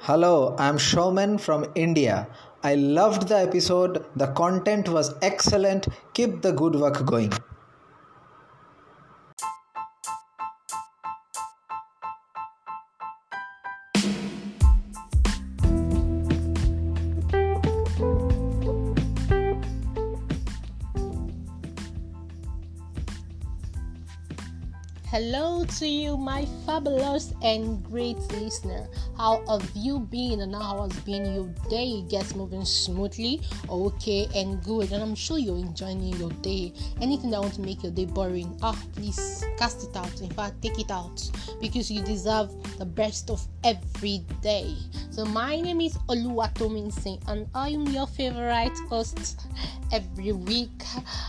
Hello, I'm Showman from India. I loved the episode. The content was excellent. Keep the good work going. Hello to you, my fabulous and great listener. How have you been and how has been your day? Gets moving smoothly, okay, and good. And I'm sure you're enjoying your day. Anything that want to make your day boring, ah, please cast it out. In fact, take it out because you deserve the best of every day. So my name is Oluwatominsin, and I'm your favorite host every week.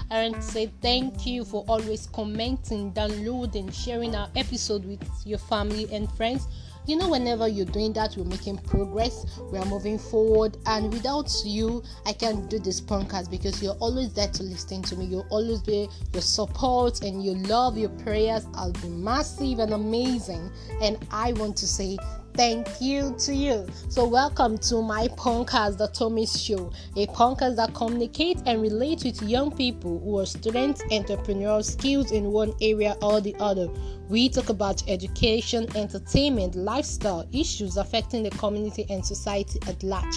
I want to say thank you for always commenting, downloading, sharing our episode with your family and friends. You know, whenever you're doing that, we're making progress, we are moving forward, and without you, I can't do this podcast because you're always there to listen to me. You'll always be your support and your love, your prayers have been massive and amazing. And I want to say thank you to you. So, welcome to my podcast, The Thomas Show, a podcast that communicates and relates with young people who are students, entrepreneurial skills in one area or the other. We talk about education, entertainment, lifestyle issues affecting the community and society at large.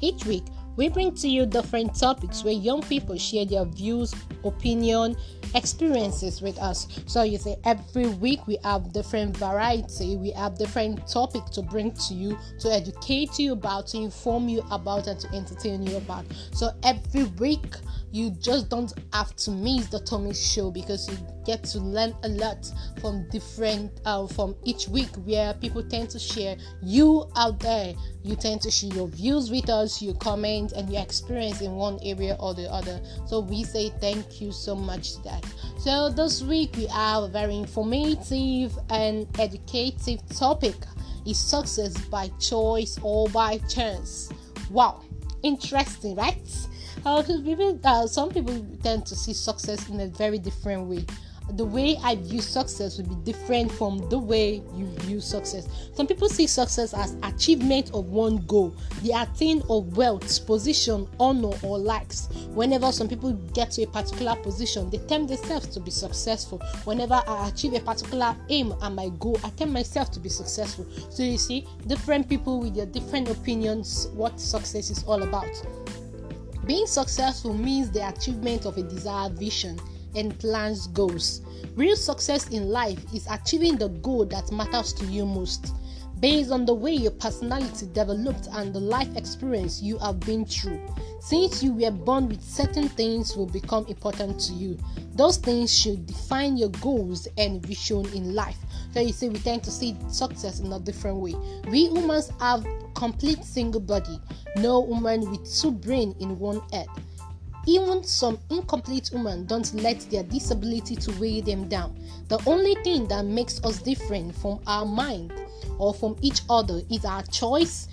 Each week, we bring to you different topics where young people share their views, opinion, experiences with us. So you see, every week we have different variety, we have different topic to bring to you, to educate you about, to inform you about, and to entertain you about. So every week you just don't have to miss the Tommy show because you get to learn a lot from different uh, from each week where people tend to share. You out there you tend to share your views with us your comments and your experience in one area or the other. So we say thank you so much to that. So this week we have a very informative and educative topic. Is success by choice or by chance? Wow interesting right because uh, people, uh, some people tend to see success in a very different way. The way I view success would be different from the way you view success. Some people see success as achievement of one goal, the attain of wealth, position, honor, or likes. Whenever some people get to a particular position, they tempt themselves to be successful. Whenever I achieve a particular aim and my goal, I tempt myself to be successful. So you see, different people with their different opinions, what success is all about. Being successful means the achievement of a desired vision and plans goals. Real success in life is achieving the goal that matters to you most, based on the way your personality developed and the life experience you have been through. Since you were born with certain things will become important to you. Those things should define your goals and vision in life. So you see, we tend to see success in a different way. We humans have complete single body, no woman with two brain in one head. Even some incomplete women don't let their disability to weigh them down. The only thing that makes us different from our mind or from each other is our choice,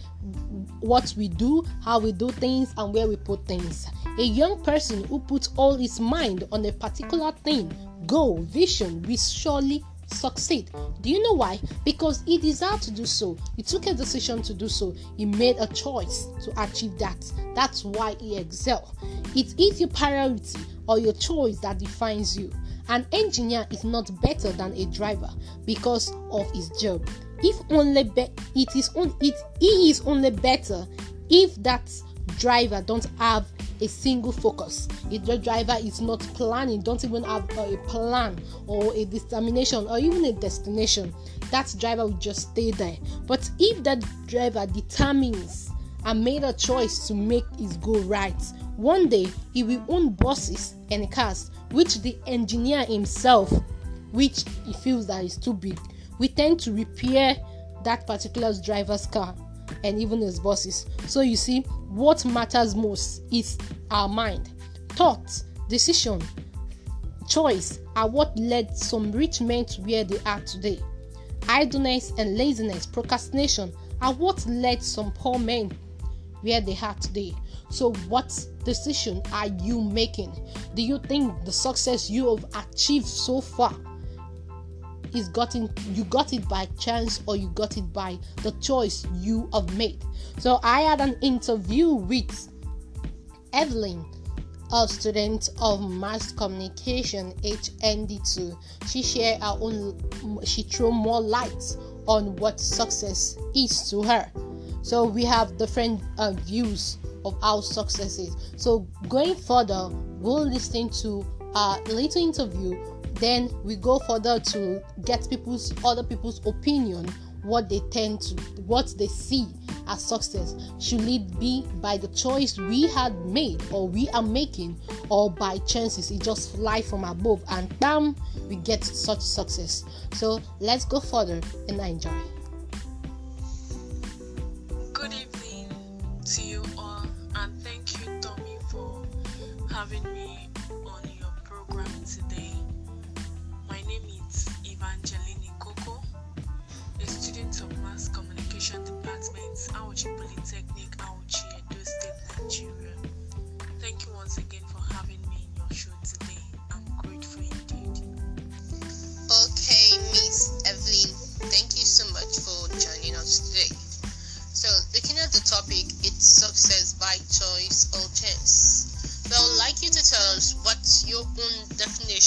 what we do, how we do things, and where we put things. A young person who puts all his mind on a particular thing, goal, vision, will surely succeed. Do you know why? Because he desired to do so. He took a decision to do so. He made a choice to achieve that. That's why he excel. It is your priority or your choice that defines you. An engineer is not better than a driver because of his job. If only be- it is on it he is only better if that driver don't have a single focus. If the driver is not planning, don't even have a plan or a determination or even a destination, that driver will just stay there. But if that driver determines and made a choice to make his goal right, one day he will own buses and cars, which the engineer himself, which he feels that is too big, we tend to repair that particular driver's car and even his bosses. So you see, what matters most is our mind. Thoughts, decision, choice are what led some rich men to where they are today. Idleness and laziness, procrastination are what led some poor men where they are today. So, what decision are you making? Do you think the success you have achieved so far is gotten you got it by chance or you got it by the choice you have made. So I had an interview with Evelyn, a student of mass communication HND2. She shared her own she threw more light on what success is to her. So we have different uh, views of how success is. So going further, we'll listen to a little interview. Then we go further to get people's other people's opinion, what they tend to, what they see as success. Should it be by the choice we had made or we are making, or by chances? It just fly from above, and bam, we get such success. So let's go further and enjoy.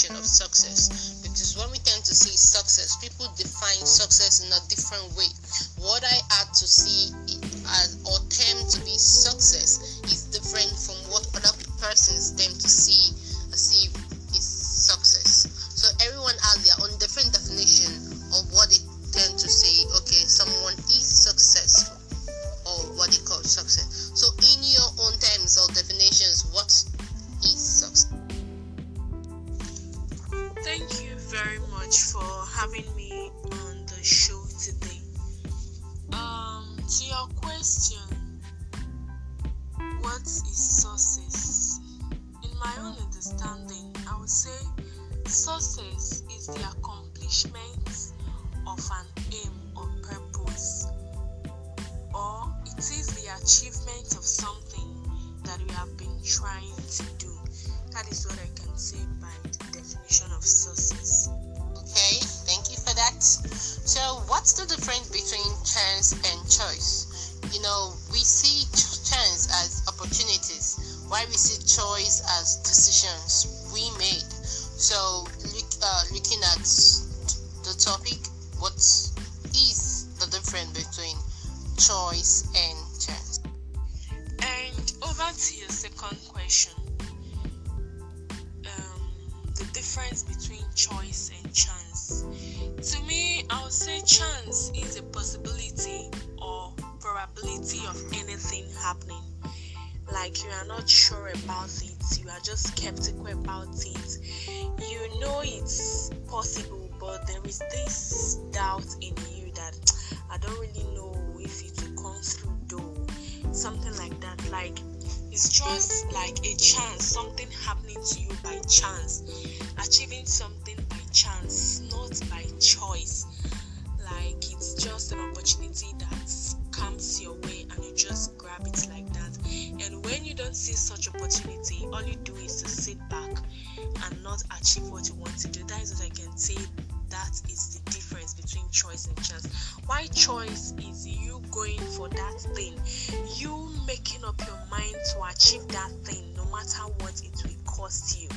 Definition of success. Because when we tend to say success, people define success in a different way. Thank you very much for having me on the show today. Um, to your question, what is success? In my own understanding, I would say success is the accomplishment of an aim or purpose, or it is the achievement of something that we have been trying to do. That is what what's the difference between chance and choice? You know, we see ch- chance as opportunities, while we see choice as decisions we made. So, look, uh, looking at the topic, what is the difference between choice and chance? And over to your second question. Um, the difference between choice and To me, I would say chance is a possibility or probability of anything happening. Like you are not sure about it, you are just skeptical about it. You know it's possible, but there is this doubt in you that I don't really know if it will come through though. Something like that. Like it's just like a chance, something happening to you by chance, achieving something by chance. Like it's just an opportunity that comes your way and you just grab it like that. And when you don't see such opportunity, all you do is to sit back and not achieve what you want to do. That is what I can say. That is the difference between choice and chance. Why choice is you going for that thing, you making up your mind to achieve that thing no matter what it will cost you.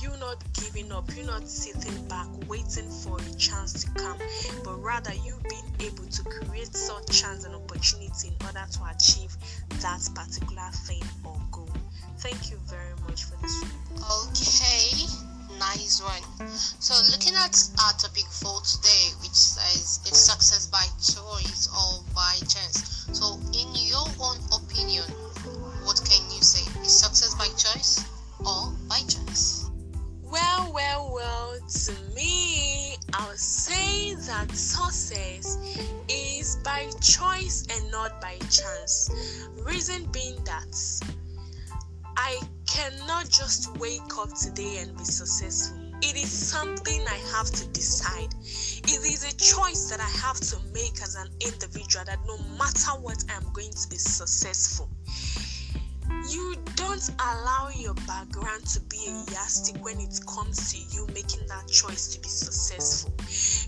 You not giving up, you not sitting back waiting for a chance to come, but rather you being able to create such chance and opportunity in order to achieve that particular thing or goal. Thank you very much for this. Okay, nice one. So, looking at our topic for today, which says if success by choice or by chance. So, in your own opinion, what can you say? Is success by choice by chance? Well, well, well, to me, I would say that success is by choice and not by chance. Reason being that I cannot just wake up today and be successful. It is something I have to decide. It is a choice that I have to make as an individual that no matter what, I'm going to be successful. You don't allow your background to be a yardstick when it comes to you making that choice to be successful.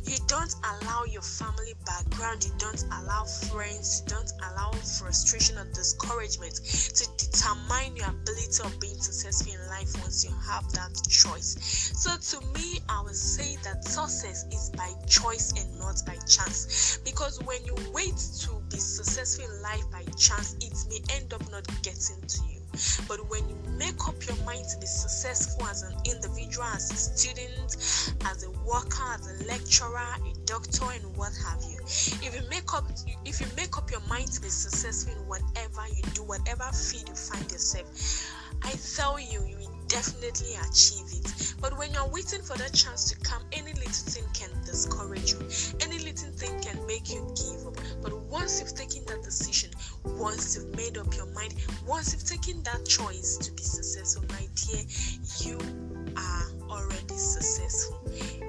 You don't allow your family background, you don't allow friends, you don't allow frustration or discouragement to determine your ability of being successful in life once you have that choice. So, to me, I would say that success is by choice and not by chance. Because when you wait to be successful in life by chance, it may end up not getting to you. But when you make up your mind to be successful as an individual, as a student, as a worker, as a lecturer, a doctor, and what have you, if you make up if you make up your mind to be successful in whatever you do, whatever field you find yourself, I tell you, you will definitely achieve it. But when you're waiting for that chance to come, any little once that choice to be successful, my dear, you are already successful.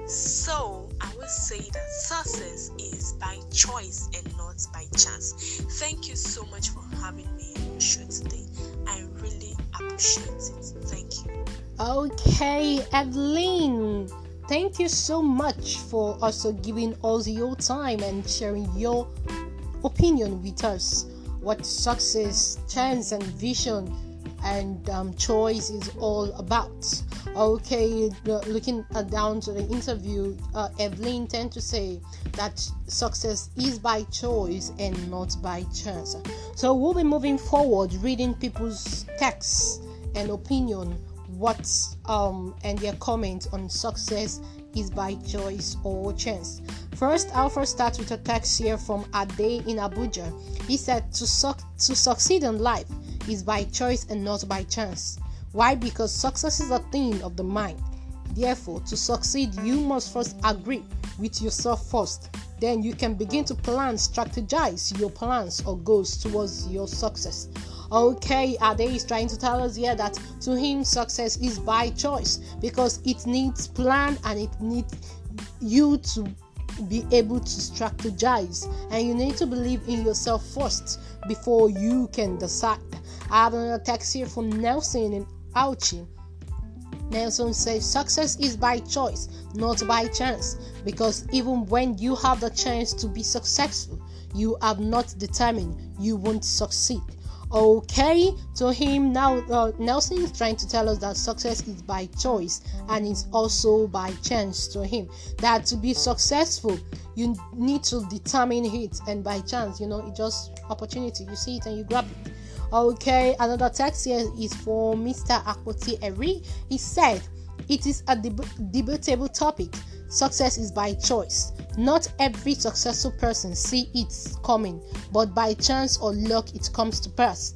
So I will say that success is by choice and not by chance. Thank you so much for having me on your show today. I really appreciate it. Thank you. Okay, Evelyn. Thank you so much for also giving us your time and sharing your opinion with us. What success, chance, and vision and um, choice is all about. Okay, looking uh, down to the interview, uh, Evelyn tend to say that success is by choice and not by chance. So we'll be moving forward, reading people's texts and opinion, what um and their comments on success is by choice or chance. First, I'll with a text here from Ade in Abuja. He said, "To suc- to succeed in life." is by choice and not by chance. Why? Because success is a thing of the mind. Therefore, to succeed, you must first agree with yourself first. Then you can begin to plan, strategize your plans or goals towards your success. Okay, Ade is trying to tell us here that to him success is by choice because it needs plan and it needs you to be able to strategize and you need to believe in yourself first before you can decide I have another text here from Nelson in Auchi. Nelson says success is by choice, not by chance, because even when you have the chance to be successful, you have not determined you won't succeed. Okay, to him now, uh, Nelson is trying to tell us that success is by choice and it's also by chance to him. That to be successful, you need to determine it, and by chance, you know, it's just opportunity. You see it and you grab it. Okay, another text here is for Mr. Akoti Eri. He said, It is a deb- debatable topic. Success is by choice. Not every successful person see it coming, but by chance or luck it comes to pass.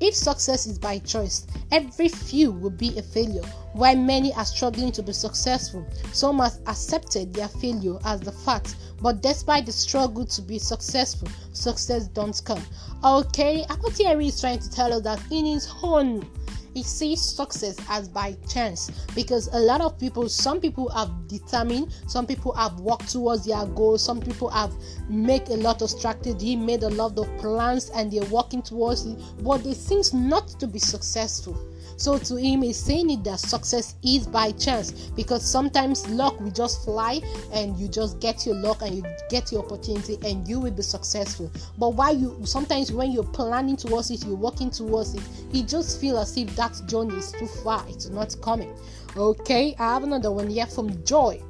If success is by choice, every few will be a failure, while many are struggling to be successful. Some have accepted their failure as the fact, but despite the struggle to be successful, success don't come. Okay, Akotieri is trying to tell us that in his own he sees success as by chance because a lot of people some people have determined some people have worked towards their goals some people have made a lot of strategy made a lot of plans and they're working towards it but they seem not to be successful so to him, he's saying it that success is by chance because sometimes luck will just fly and you just get your luck and you get your opportunity and you will be successful. But why you sometimes when you're planning towards it, you're working towards it, it just feels as if that journey is too far, it's not coming. Okay, I have another one here from Joy.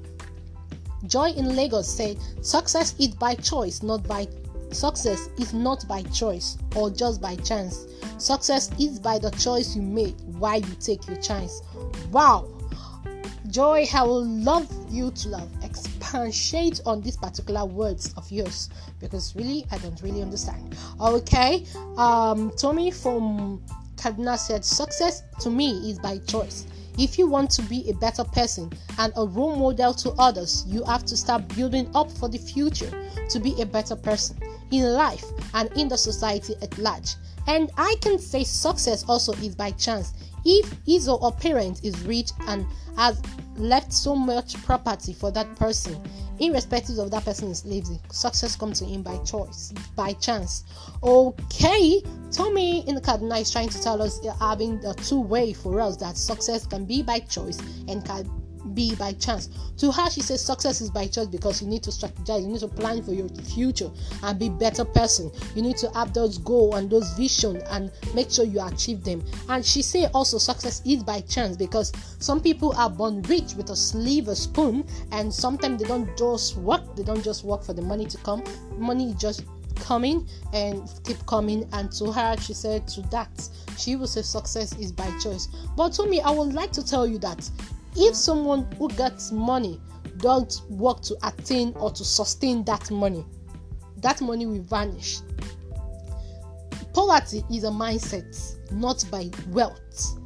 Joy in Lagos said, Success is by choice, not by success is not by choice or just by chance. Success is by the choice you make while you take your chance. Wow! Joy, I will love you to love. Expatiate on these particular words of yours because really I don't really understand. Okay, um, Tommy from Kaduna said, Success to me is by choice. If you want to be a better person and a role model to others, you have to start building up for the future to be a better person in life and in the society at large. And I can say success also is by chance. If his or her parent is rich and has left so much property for that person, irrespective of that person is lazy, success comes to him by choice, by chance. Okay, Tommy in the Kaduna is trying to tell us uh, having a two way for us that success can be by choice and can be by chance. To her, she says success is by choice because you need to strategize, you need to plan for your future and be better person. You need to have those goals and those vision and make sure you achieve them. And she say also success is by chance because some people are born rich with a silver spoon, and sometimes they don't just work. They don't just work for the money to come. Money just coming and keep coming and to her she said to that she will say success is by choice but to me i would like to tell you that if someone who gets money don't work to attain or to sustain that money that money will vanish. Poverty is a mindset not by wealth.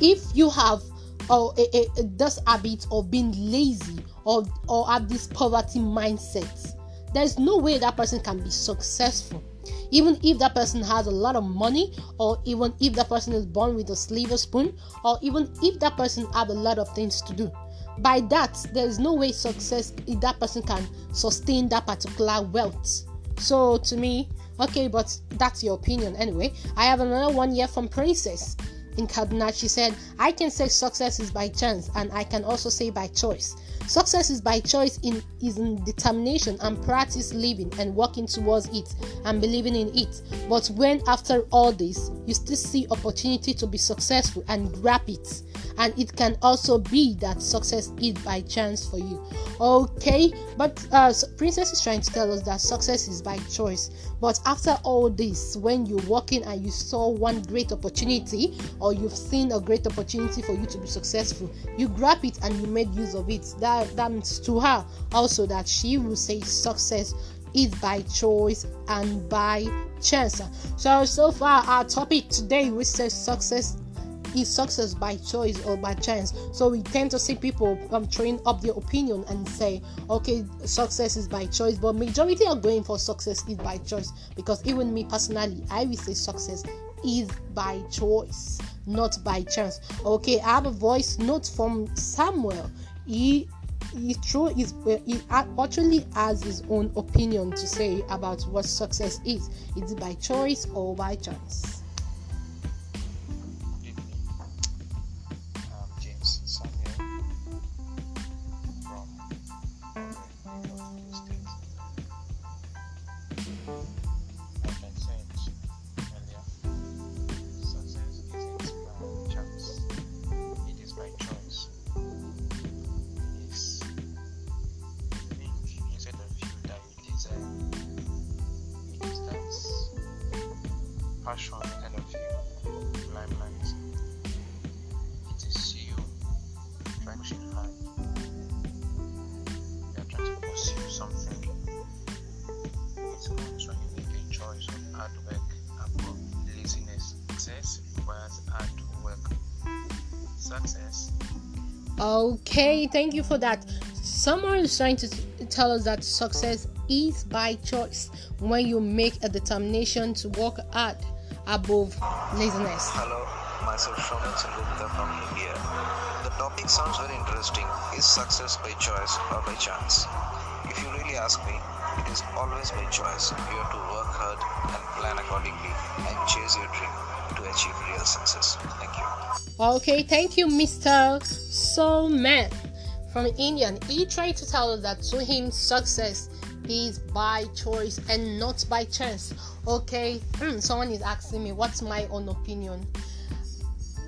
If you have or a, a, this habit of being lazy or or have this poverty mindset there's no way that person can be successful even if that person has a lot of money or even if that person is born with a silver spoon or even if that person have a lot of things to do. By that there is no way success if that person can sustain that particular wealth. So to me okay but that's your opinion. Anyway i have another one here from princess in kaduna she said i can say success is by chance and i can also say by choice Success is by choice in is in determination and practice living and working towards it and believing in it. But when after all this you still see opportunity to be successful and grab it, and it can also be that success is by chance for you. Okay, but uh, Princess is trying to tell us that success is by choice. But after all this, when you're working and you saw one great opportunity, or you've seen a great opportunity for you to be successful, you grab it and you made use of it. That that to her also that she will say success is by choice and by chance. So so far our topic today which says success is success by choice or by chance. So we tend to see people um, throwing up their opinion and say, okay, success is by choice, but majority are going for success is by choice because even me personally, I will say success is by choice, not by chance. Okay, I have a voice note from Samuel. He he true he uh, uh, actually has his own opinion to say about what success is. Is it by choice or by chance? Okay, thank you for that. Someone is trying to tell us that success is by choice when you make a determination to work hard above laziness. Hello, myself Shravan Sengupta from India. The topic sounds very interesting. Is success by choice or by chance? If you really ask me, it is always by choice. You have to work hard and plan accordingly and chase your dream to achieve real success. Thank you. Okay, thank you, Mr. Soulman from Indian. He tried to tell us that to him success is by choice and not by chance. Okay, hmm, someone is asking me what's my own opinion.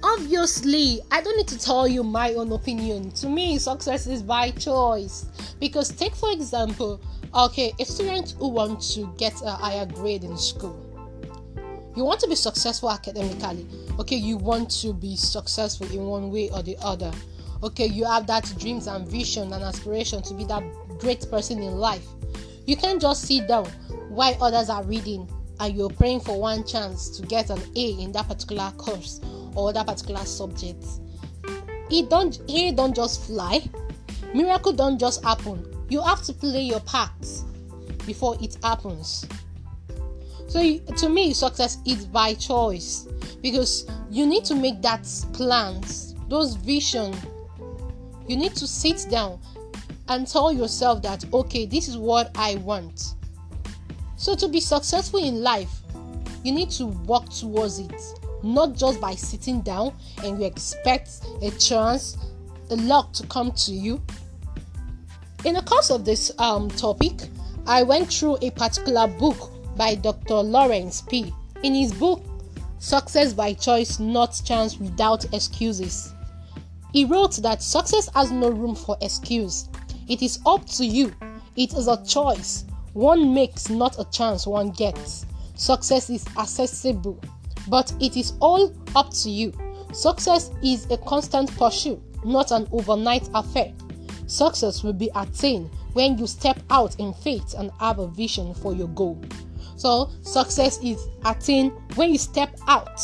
Obviously, I don't need to tell you my own opinion. To me, success is by choice. Because, take for example, okay, a student who wants to get a higher grade in school, you want to be successful academically, okay, you want to be successful in one way or the other, okay, you have that dreams and vision and aspiration to be that great person in life you can't just sit down while others are reading and you're praying for one chance to get an A in that particular course or that particular subject. It don't it don't just fly. Miracle don't just happen. You have to play your part before it happens. So to me, success is by choice because you need to make that plans, those vision. You need to sit down and tell yourself that, okay, this is what I want. So, to be successful in life, you need to work towards it, not just by sitting down and you expect a chance a luck to come to you? In the course of this um, topic, I went through a particular book by Dr. Lawrence P. In his book, Success by Choice, Not Chance Without Excuses, he wrote that success has no room for excuse. It is up to you. It is a choice. One makes, not a chance one gets. Success is accessible, but it is all up to you. Success is a constant pursuit, not an overnight affair. Success will be attained when you step out in faith and have a vision for your goal. So, success is attained when you step out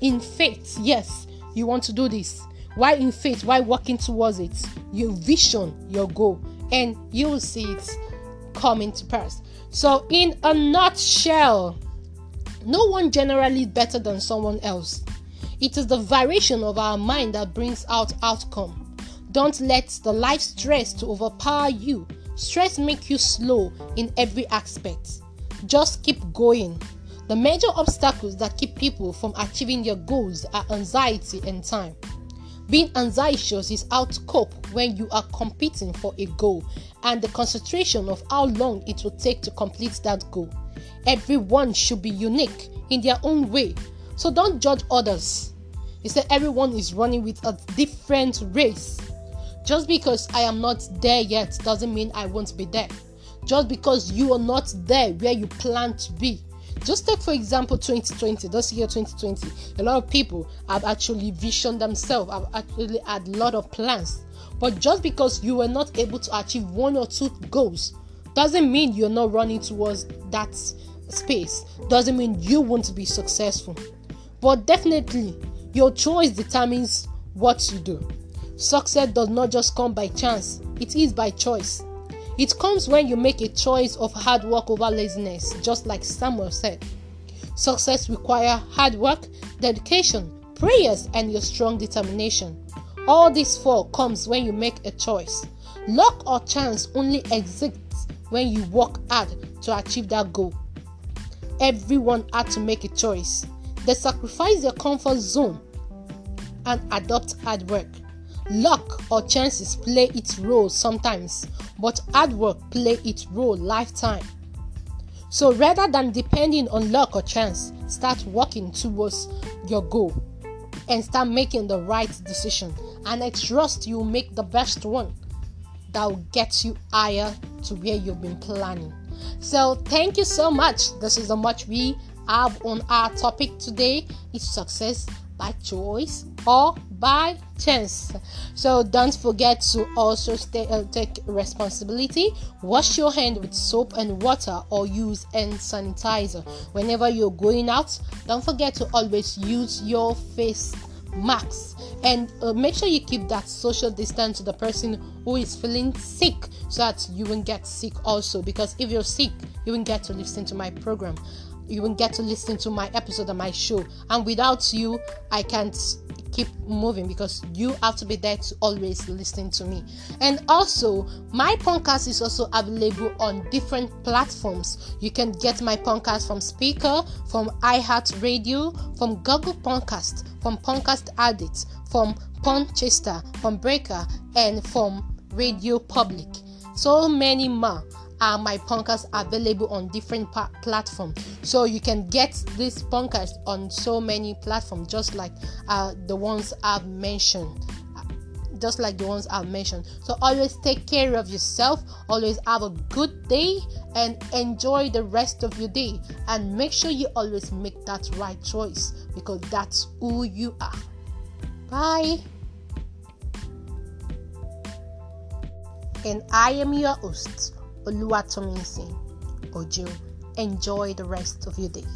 in faith. Yes, you want to do this. Why in faith? Why working towards it? Your vision your goal, and you will see it coming to pass. So, in a nutshell, no one generally is better than someone else. It is the variation of our mind that brings out outcome. Don't let the life stress to overpower you. Stress make you slow in every aspect. Just keep going. The major obstacles that keep people from achieving their goals are anxiety and time. Being anxious is how to cope when you are competing for a goal and the concentration of how long it will take to complete that goal. Everyone should be unique in their own way, so don't judge others. He said everyone is running with a different race. Just because I am not there yet doesn't mean I won't be there. Just because you are not there where you plan to be. Just take for example 2020, this year 2020. A lot of people have actually visioned themselves, have actually had a lot of plans. But just because you were not able to achieve one or two goals doesn't mean you're not running towards that space. Doesn't mean you won't be successful. But definitely your choice determines what you do. Success does not just come by chance, it is by choice. It comes when you make a choice of hard work over laziness, just like Samuel said. Success requires hard work, dedication, prayers, and your strong determination. All these four comes when you make a choice. Luck or chance only exists when you work hard to achieve that goal. Everyone had to make a choice. They sacrifice their comfort zone and adopt hard work. Luck or chances play its role sometimes, but hard work play its role lifetime. So rather than depending on luck or chance, start working towards your goal and start making the right decision. And I trust you'll make the best one that will get you higher to where you've been planning. So thank you so much. This is how much we have on our topic today. Is success by choice or by chance. So don't forget to also stay, uh, take responsibility. Wash your hand with soap and water or use hand sanitizer. Whenever you're going out, don't forget to always use your face mask and uh, make sure you keep that social distance to the person who is feeling sick so that you won't get sick also because if you're sick you won't get to listen to my program you won't get to listen to my episode of my show. And without you i can't keep moving because you have to be there to always listen to me. And also my podcast is also available on different platforms. You can get my podcast from Spreaker from iheartradio from google podcast from podcast addict from Podchaser, from breaker and from radio public. So many more are my podcasts available on different pa- platforms so you can get this podcast on so many platforms just like uh, the ones i've mentioned just like the ones I've mentioned. So always take care of yourself, always have a good day, and enjoy the rest of your day. And make sure you always make that right choice because that's who you are. Bye. And I am your host, Oluwatominsin Ojo. Enjoy the rest of your day.